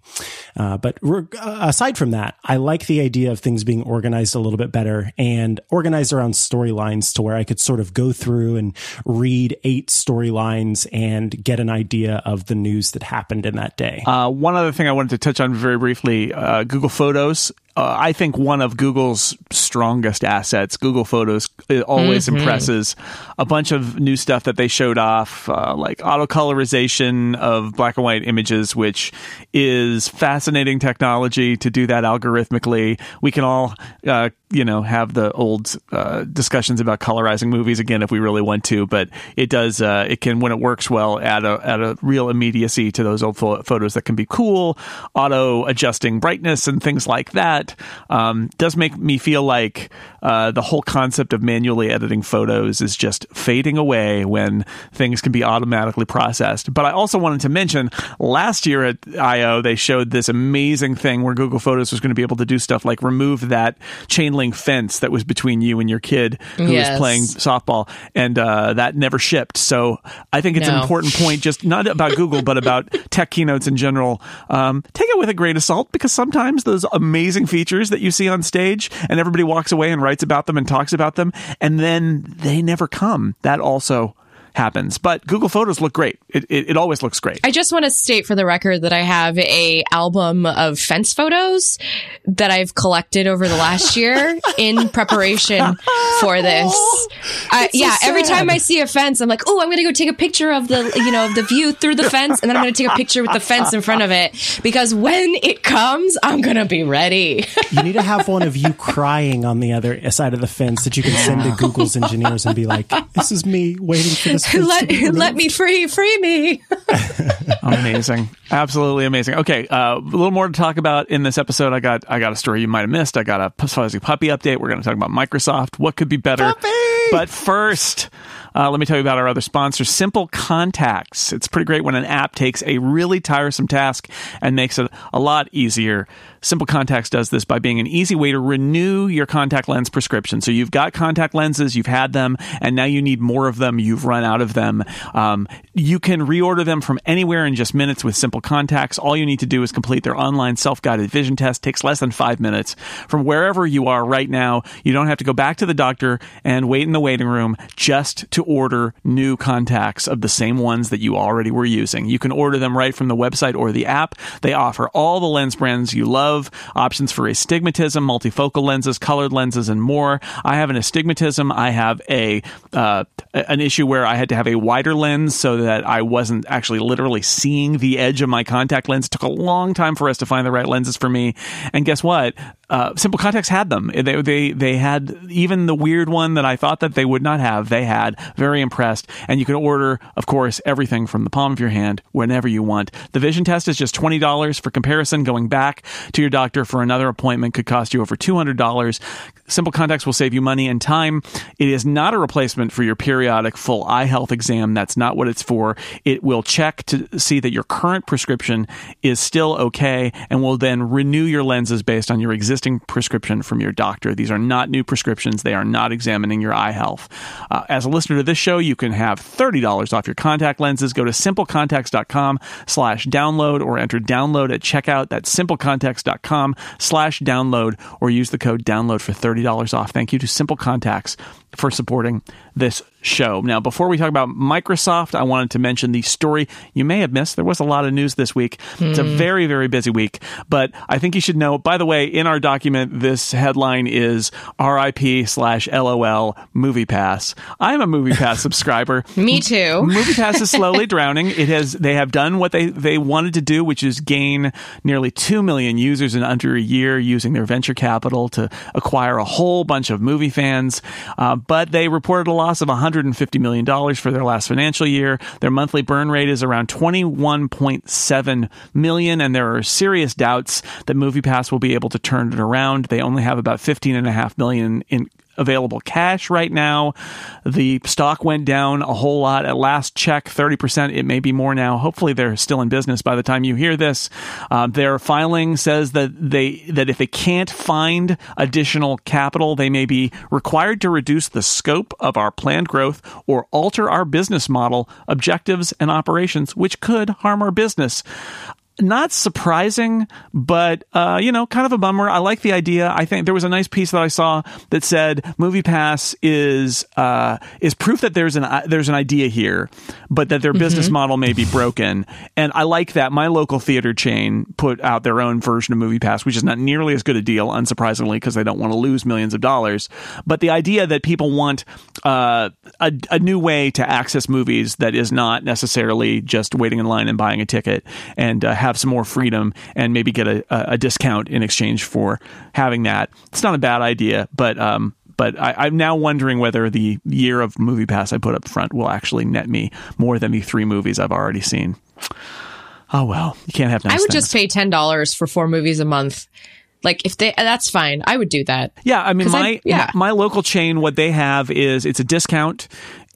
Uh, but re- aside from that, I like the idea of things being organized a little bit better and organized around storylines to where I could sort of go through and read eight storylines and get an idea of the news that happened in that day. Uh, one other thing I wanted to touch on very briefly uh, Google Photos uh, I think one of Google's strongest assets. Google Photos always mm-hmm. impresses. A bunch of new stuff that they showed off, uh, like auto colorization of black and white images, which is fascinating technology to do that algorithmically. We can all, uh, you know, have the old uh, discussions about colorizing movies again if we really want to, but it does. Uh, it can, when it works well, add a add a real immediacy to those old photos that can be cool. Auto adjusting brightness and things like that um, does make me feel like uh, the whole concept of manually editing photos is just fading away when things can be automatically processed. But I also wanted to mention last year at I/O they showed this amazing thing where Google Photos was going to be able to do stuff like remove that chain link fence that was between you and your kid who yes. was playing softball, and uh, that never shipped. So I think it's no. an important point, just not about Google, but about tech keynotes in general. Um, take it with a grain of salt because sometimes those amazing features that you see on stage and everybody walks away and writes about them and talks about them, and then they never come. That also happens. But Google Photos look great. It, it, it, always looks great. I just want to state for the record that I have a album of fence photos that I've collected over the last year in preparation for this. Uh, yeah, so every time I see a fence, I'm like, oh, I'm going to go take a picture of the you know of the view through the fence, and then I'm going to take a picture with the fence in front of it because when it comes, I'm going to be ready. you need to have one of you crying on the other side of the fence that you can send to Google's engineers and be like, "This is me waiting for this let let me free, free me. amazing, absolutely amazing. Okay, uh, a little more to talk about in this episode. I got I got a story you might have missed. I got a fuzzy puppy update. We're going to talk about Microsoft. What could be better? Puppy! But first. Uh, let me tell you about our other sponsor, Simple Contacts. It's pretty great when an app takes a really tiresome task and makes it a lot easier Simple Contacts does this by being an easy way to renew your contact lens prescription. So you've got contact lenses, you've had them, and now you need more of them. You've run out of them. Um, you can reorder them from anywhere in just minutes with Simple Contacts. All you need to do is complete their online self-guided vision test. Takes less than five minutes from wherever you are right now. You don't have to go back to the doctor and wait in the waiting room just to order new contacts of the same ones that you already were using. You can order them right from the website or the app. They offer all the lens brands you love options for astigmatism, multifocal lenses, colored lenses, and more. I have an astigmatism. I have a uh, an issue where I had to have a wider lens so that I wasn't actually literally seeing the edge of my contact lens. It took a long time for us to find the right lenses for me. And guess what? Uh, Simple Contacts had them. They, they they had even the weird one that I thought that they would not have. They had. Very impressed. And you can order, of course, everything from the palm of your hand whenever you want. The vision test is just twenty dollars for comparison. Going back to your doctor for another appointment could cost you over two hundred dollars. Simple Contacts will save you money and time. It is not a replacement for your periodic full eye health exam. That's not what it's for. It will check to see that your current prescription is still okay and will then renew your lenses based on your existing prescription from your doctor. These are not new prescriptions. They are not examining your eye health. Uh, as a listener to this show, you can have $30 off your contact lenses. Go to simplecontacts.com slash download or enter download at checkout. That's simplecontacts.com slash download or use the code download for 30 $30 off. Thank you to Simple Contacts for supporting this show. Now, before we talk about Microsoft, I wanted to mention the story you may have missed. There was a lot of news this week. It's a Hmm. very, very busy week, but I think you should know. By the way, in our document, this headline is RIP slash LOL Movie Pass. I'm a Movie Pass subscriber. Me too. Movie Pass is slowly drowning. It has they have done what they they wanted to do, which is gain nearly two million users in under a year using their venture capital to acquire a whole bunch of movie fans. Uh, but they reported a loss of 150 million dollars for their last financial year. Their monthly burn rate is around 21.7 million, and there are serious doubts that MoviePass will be able to turn it around. They only have about 15 and a half million in available cash right now. The stock went down a whole lot at last check, 30%. It may be more now. Hopefully they're still in business by the time you hear this. Uh, their filing says that they, that if they can't find additional capital, they may be required to reduce the scope of our planned growth or alter our business model, objectives, and operations, which could harm our business not surprising, but uh, you know, kind of a bummer. I like the idea. I think there was a nice piece that I saw that said Movie Pass is uh, is proof that there's an uh, there's an idea here, but that their business model may be broken. And I like that. My local theater chain put out their own version of Movie Pass, which is not nearly as good a deal, unsurprisingly, because they don't want to lose millions of dollars. But the idea that people want uh, a, a new way to access movies that is not necessarily just waiting in line and buying a ticket and uh, have some more freedom and maybe get a, a discount in exchange for having that. It's not a bad idea, but um, but I, I'm now wondering whether the year of Movie Pass I put up front will actually net me more than the three movies I've already seen. Oh well, you can't have nice I would things. just pay ten dollars for four movies a month. Like if they, that's fine. I would do that. Yeah, I mean 'Cause I- my yeah. my local chain what they have is it's a discount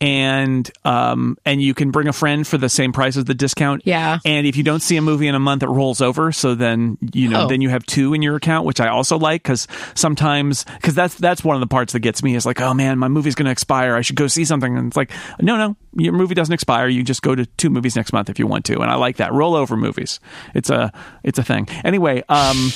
and um and you can bring a friend for the same price as the discount. Yeah. And if you don't see a movie in a month it rolls over so then you know Oh. then you have two in your account which I also like cuz sometimes cuz that's that's one of the parts that gets me is like oh man my movie's going to expire I should go see something and it's like no no your movie doesn't expire you just go to two movies next month if you want to and I like that rollover movies. It's a it's a thing. Anyway, um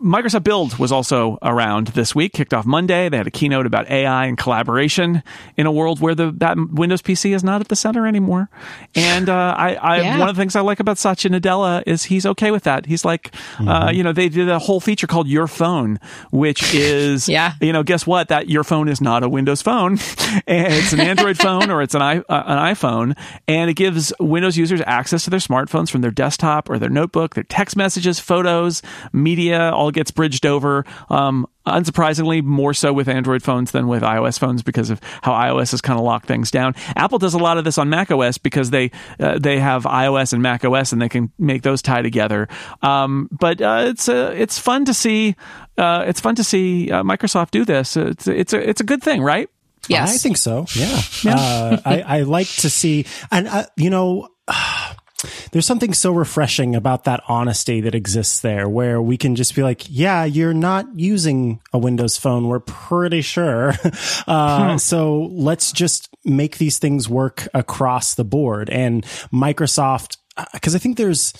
Microsoft Build was also around this week, kicked off Monday. They had a keynote about AI and collaboration in a world where the that Windows PC is not at the center anymore. And uh, I, I Yeah. one of the things I like about Satya Nadella is he's okay with that. He's like, uh, you know, they did a whole feature called Your Phone, which is, Yeah. you know, guess what? That Your Phone is not a Windows phone. It's an Android phone or it's an, I, uh, an iPhone, and it gives Windows users access to their smartphones from their desktop or their notebook, their text messages, photos, media, all gets bridged over. Um, unsurprisingly, more so with Android phones than with iOS phones because of how iOS has kind of locked things down. Apple does a lot of this on Mac OS because they uh, they have iOS and Mac OS and they can make those tie together. Um, but uh, it's uh, it's fun to see. Uh, it's fun to see uh, Microsoft do this. It's it's a it's a good thing, right? Yes. I think so. Yeah. Uh, I, I like to see, and uh, you know, there's something so refreshing about that honesty that exists there where we can just be like, yeah, you're not using a Windows phone. We're pretty sure. Uh, so let's just make these things work across the board. And Microsoft, because I think there's,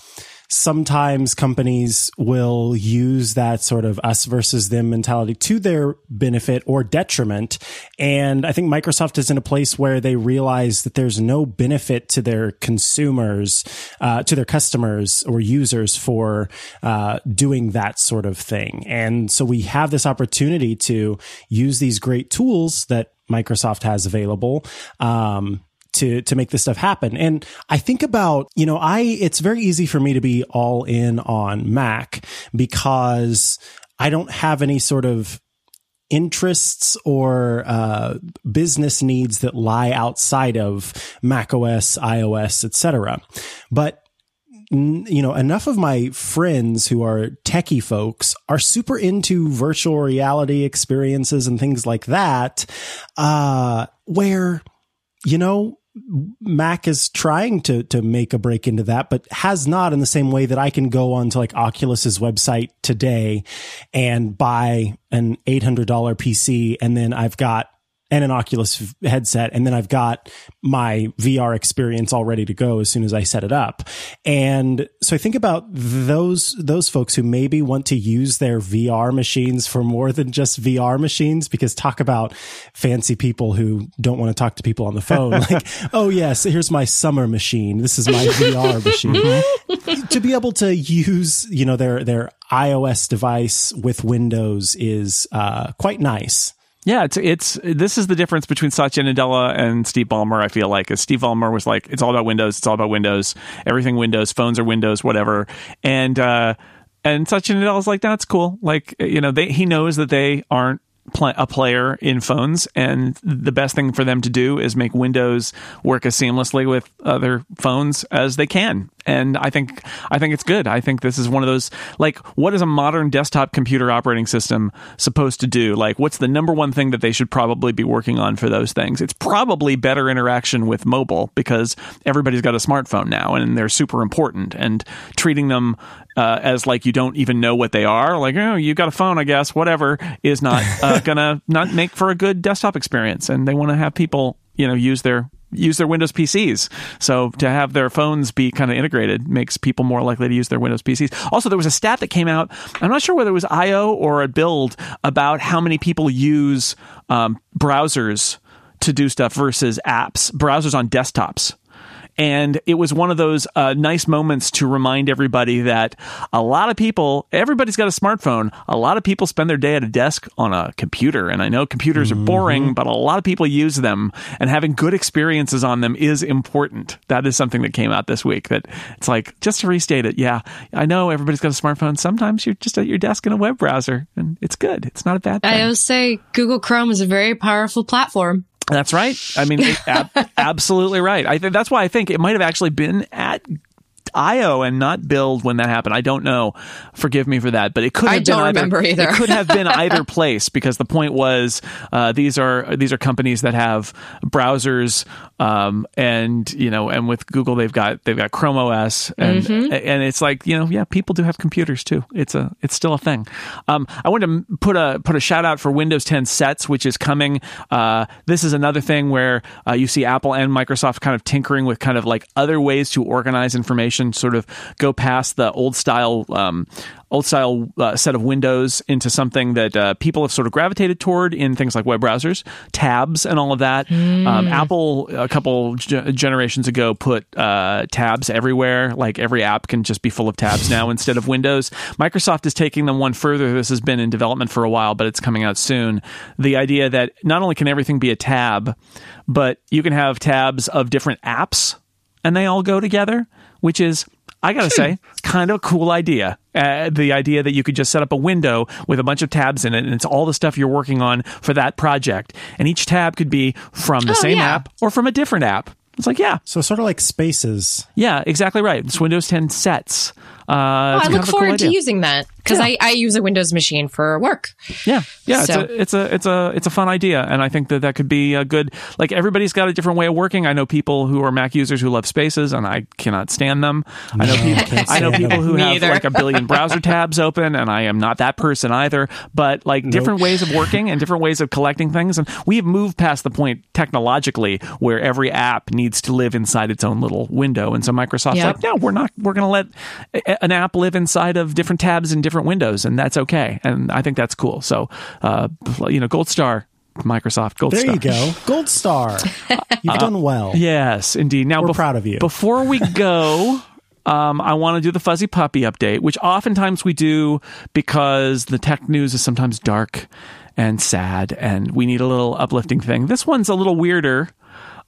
sometimes companies will use that sort of us versus them mentality to their benefit or detriment. And I think Microsoft is in a place where they realize that there's no benefit to their consumers, uh, to their customers or users for uh, doing that sort of thing. And so we have this opportunity to use these great tools that Microsoft has available. Um, to to make this stuff happen. And I think about, you know, I it's very easy for me to be all in on Mac because I don't have any sort of interests or uh, business needs that lie outside of Mac OS, iOS, etc. But you know, enough of my friends who are techie folks are super into virtual reality experiences and things like that, uh, where, you know, Mac is trying to to make a break into that, but has not in the same way that I can go onto like Oculus's website today and buy an eight hundred dollar PC, and then I've got and an Oculus headset. And then I've got my VR experience all ready to go as soon as I set it up. And so I think about those, those folks who maybe want to use their VR machines for more than just VR machines, because talk about fancy people who don't want to talk to people on the phone. like, oh yes, here's my summer machine. This is my VR machine. to be able to use, you know, their, their iOS device with Windows is, uh, quite nice. Yeah, it's it's this is the difference between Satya Nadella and Steve Ballmer. I feel like, as Steve Ballmer was like, it's all about Windows, it's all about Windows, everything Windows, phones are Windows, whatever, and uh, and Satya Nadella's like, that's cool. Like, you know, they he knows that they aren't pl- a player in phones, and the best thing for them to do is make Windows work as seamlessly with other phones as they can. And I think I think it's good. I think this is one of those like what is a modern desktop computer operating system supposed to do? Like what's the number one thing that they should probably be working on for those things? It's probably better interaction with mobile because everybody's got a smartphone now and they're super important and treating them uh, as like you don't even know what they are, like oh you got a phone, I guess, whatever, is not uh, gonna not make for a good desktop experience. And they want to have people you know use their use their Windows PCs. So to have their phones be kind of integrated makes people more likely to use their Windows PCs. Also, there was a stat that came out. I'm not sure whether it was IO or a build about how many people use um, browsers to do stuff versus apps, browsers on desktops. And it was one of those uh, nice moments to remind everybody that a lot of people, everybody's got a smartphone. A lot of people spend their day at a desk on a computer. And I know computers mm-hmm. are boring, but a lot of people use them and having good experiences on them is important. That is something that came out this week that it's like, just to restate it, yeah, I know everybody's got a smartphone. Sometimes you're just at your desk in a web browser and it's good. It's not a bad thing. I always say Google Chrome is a very powerful platform. That's right. I mean, ab- absolutely right. I think that's why I think it might have actually been at IO and not build when that happened. I don't know. Forgive me for that, but it could have I been don't either, remember either. it could have been either place because the point was uh, these are these are companies that have browsers um, and you know and with Google they've got they've got Chrome OS and Mm-hmm. and it's like you know yeah people do have computers too. It's a it's still a thing. Um, I wanted to put a put a shout out for Windows 10 sets which is coming. Uh, this is another thing where uh, you see Apple and Microsoft kind of tinkering with kind of like other ways to organize information, sort of go past the old style um, old style uh, set of windows into something that uh, people have sort of gravitated toward in things like web browsers, tabs, and all of that. Um, Apple a couple ge- generations ago put uh, tabs everywhere. Like every app can just be full of tabs now instead of windows. Microsoft is taking them one further. This has been in development for a while, but it's coming out soon. The idea that not only can everything be a tab, but you can have tabs of different apps and they all go together, which is I gotta say, kind of a cool idea. Uh, the idea that you could just set up a window with a bunch of tabs in it, and it's all the stuff you're working on for that project. And each tab could be from the Oh, same yeah. app or from a different app. It's like, yeah, So sort of like spaces. yeah, exactly right. It's Windows 10 sets. Uh, Oh, I look of a cool forward to using that because Yeah. I, I use a Windows machine for work. Yeah, yeah, So- it's a it's a it's a it's a fun idea, and I think that that could be a good. Like everybody's got a different way of working. I know people who are Mac users who love Spaces, and I cannot stand them. I know people. can't I know people who have either. like a billion browser tabs open, and I am not that person either. But like different ways of working and different ways of collecting things, and we have moved past the point technologically where every app needs to live inside its own little window, and so Microsoft's Yep. like, no, we're not. We're going to let a- an app live inside of different tabs and different windows, and that's okay. And I think that's cool. So, uh, you know, gold star, Microsoft, gold There star. you go. Gold star. You've done well. Yes, indeed. Now, We're proud of you. Before we go. Um, I want to do the fuzzy puppy update, which oftentimes we do because the tech news is sometimes dark and sad, and we need a little uplifting thing. This one's a little weirder.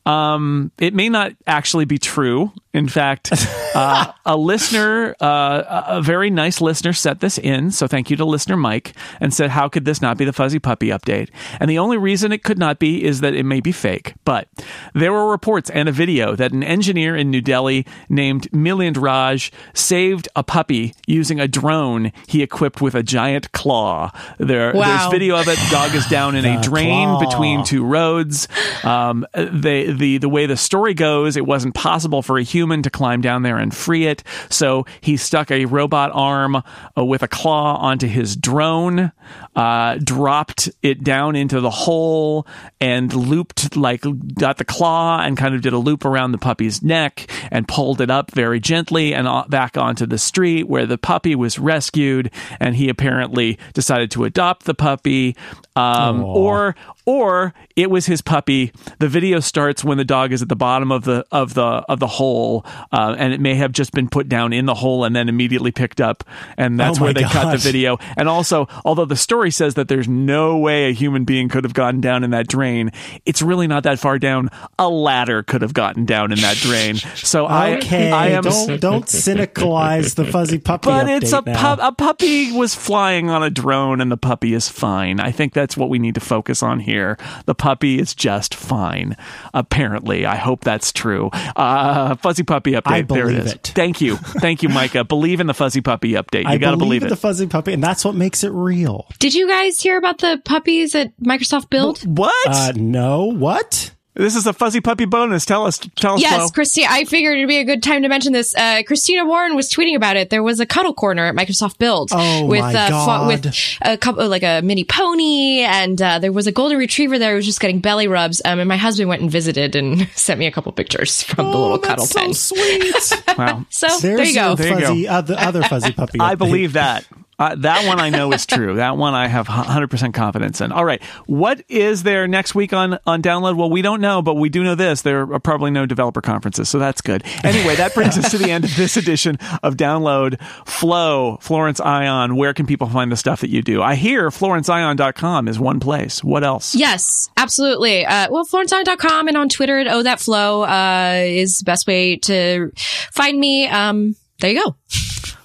Um, it may not actually be true. In fact, uh, a listener, uh, a very nice listener, set this in. So thank you to listener Mike and said, "How could this not be the fuzzy puppy update?" And the only reason it could not be is that it may be fake. But there were reports and a video that an engineer in New Delhi named Milind Raj saved a puppy using a drone he equipped with a giant claw. There, Wow. there's video of it. Dog is down in a drain claw. between two roads. Um, they, the the way the story goes, it wasn't possible for a human to climb down there and free it, so he stuck a robot arm uh, with a claw onto his drone. Uh, dropped it down into the hole and looped, like, got the claw and kind of did a loop around the puppy's neck and pulled it up very gently and back onto the street where the puppy was rescued. And he apparently decided to adopt the puppy. Um, or or it was his puppy. The video starts when the dog is at the bottom of the of the of the hole, uh, and it may have just been put down in the hole and then immediately picked up, and that's Oh where they cut the video. And also, although the story says that there's no way a human being could have gotten down in that drain, it's really not that far down. A ladder could have gotten down in that drain. So Okay, I I am. don't don't cynicalize the fuzzy puppy. But it's a update now. pup. A puppy was flying on a drone, and the puppy is fine. I think that's what we need to focus on here. The puppy is just fine. Apparently, I hope that's true. Uh, fuzzy puppy update. I there it is. it. Thank you, thank you, Micah. believe in the fuzzy puppy update. You I got to believe in it. the fuzzy puppy, and that's what makes it real. Did you guys hear about the puppies at Microsoft Build? what? Uh, no, what? this is a fuzzy puppy bonus. Tell us. Tell us. Yes, Flo. Christina. I figured it'd be a good time to mention this. Uh, Christina Warren was tweeting about it. There was a cuddle corner at Microsoft Build Oh, with my uh, God. with a couple like a mini pony, and uh, there was a golden retriever there who was just getting belly rubs. Um, and my husband went and visited and sent me a couple pictures from the little oh, cuddle that's so pen. sweet. Wow. So There's there you go. your There you go. fuzzy, other, other fuzzy puppy. I believe that. Uh, that one I know is true. That one I have 100% confidence in. All right. What is there next week on, on download? Well, we don't know, but we do know this. There are probably no developer conferences, so that's good. Anyway, that brings us to the end of this edition of Download Flow, Florence Ion. Where can people find the stuff that you do? I hear florenceion.com is one place. What else? Yes, absolutely. Uh, well, florenceion.com and on Twitter at Oh That Flow uh, is the best way to find me. Um, there you go.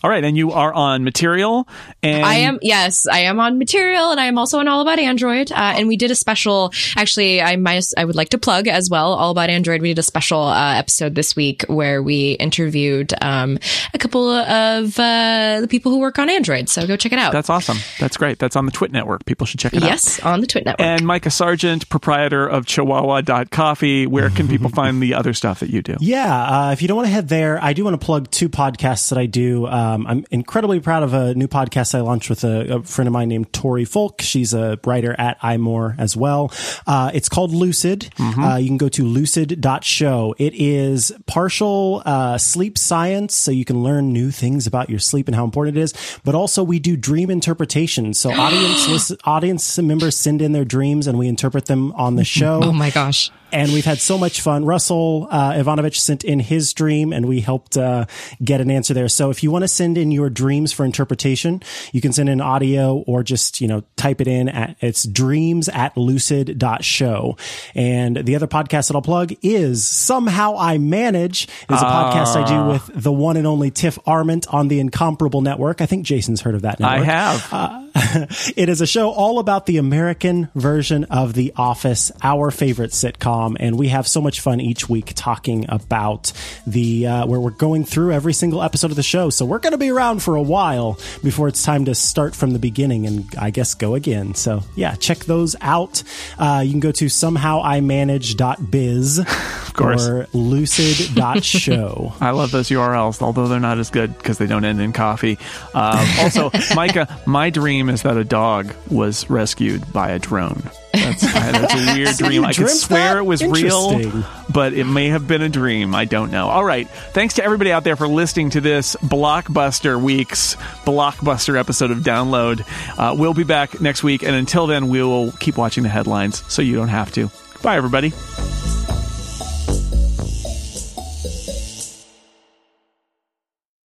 All right. And you are on Material. And I am, yes, I am on Material and I am also on All About Android. Uh, and we did a special, actually, I might, I would like to plug as well, All About Android. We did a special uh, episode this week where we interviewed um, a couple of uh, the people who work on Android. So go check it out. That's awesome. That's great. That's on the Twit Network. People should check it out. yes, on the Twit Network. And Micah Sargent, proprietor of Chihuahua.coffee. Where can people find the other stuff that you do? Yeah, uh, if you don't want to head there, I do want to plug two podcasts that I do. Um, I'm incredibly proud of a new podcast I launched with a, a friend of mine named Tory Foulk. She's a writer at iMore as well. Uh, it's called Lucid. Uh, you can go to lucid.show. It is partial uh, sleep science, so you can learn new things about your sleep and how important it is. But also, we do dream interpretation. So audience listen, audience members send in their dreams, and we interpret them on the show oh my gosh. and we've had so much fun. Russell uh, Ivanovic sent in his dream, and we helped uh, get an answer there. So if you want to send in your dreams for interpretation, you can send in audio or just you know type it in at it's dreams at lucid.show. And the other podcast that I'll plug is somehow I manage. Is a podcast I do ah. with the one and only Tiff Arment on the Incomparable Network. I think Jason's heard of that I network. have. Uh, it is a show all about the American version of The Office, our favorite sitcom, and we have so much fun each week talking about the uh, where we're going through every single episode of the show. So we're going to be around for a while before it's time to start from the beginning and I guess go again. So yeah, check those out. Uh, you can go to somehowImanage.biz of course. or lucid.show. I love those URLs, although they're not as good because they don't end in coffee. Um, also, Micah, my dream is that a dog was rescued by a drone. That's, that's a weird So dream. I could swear that? it was real, but it may have been a dream. I don't know. All right. Thanks to everybody out there for listening to this Blockbuster Week's Blockbuster episode of Download. Uh, we'll be back next week, and until then, we will keep watching the headlines so you don't have to. Bye, everybody.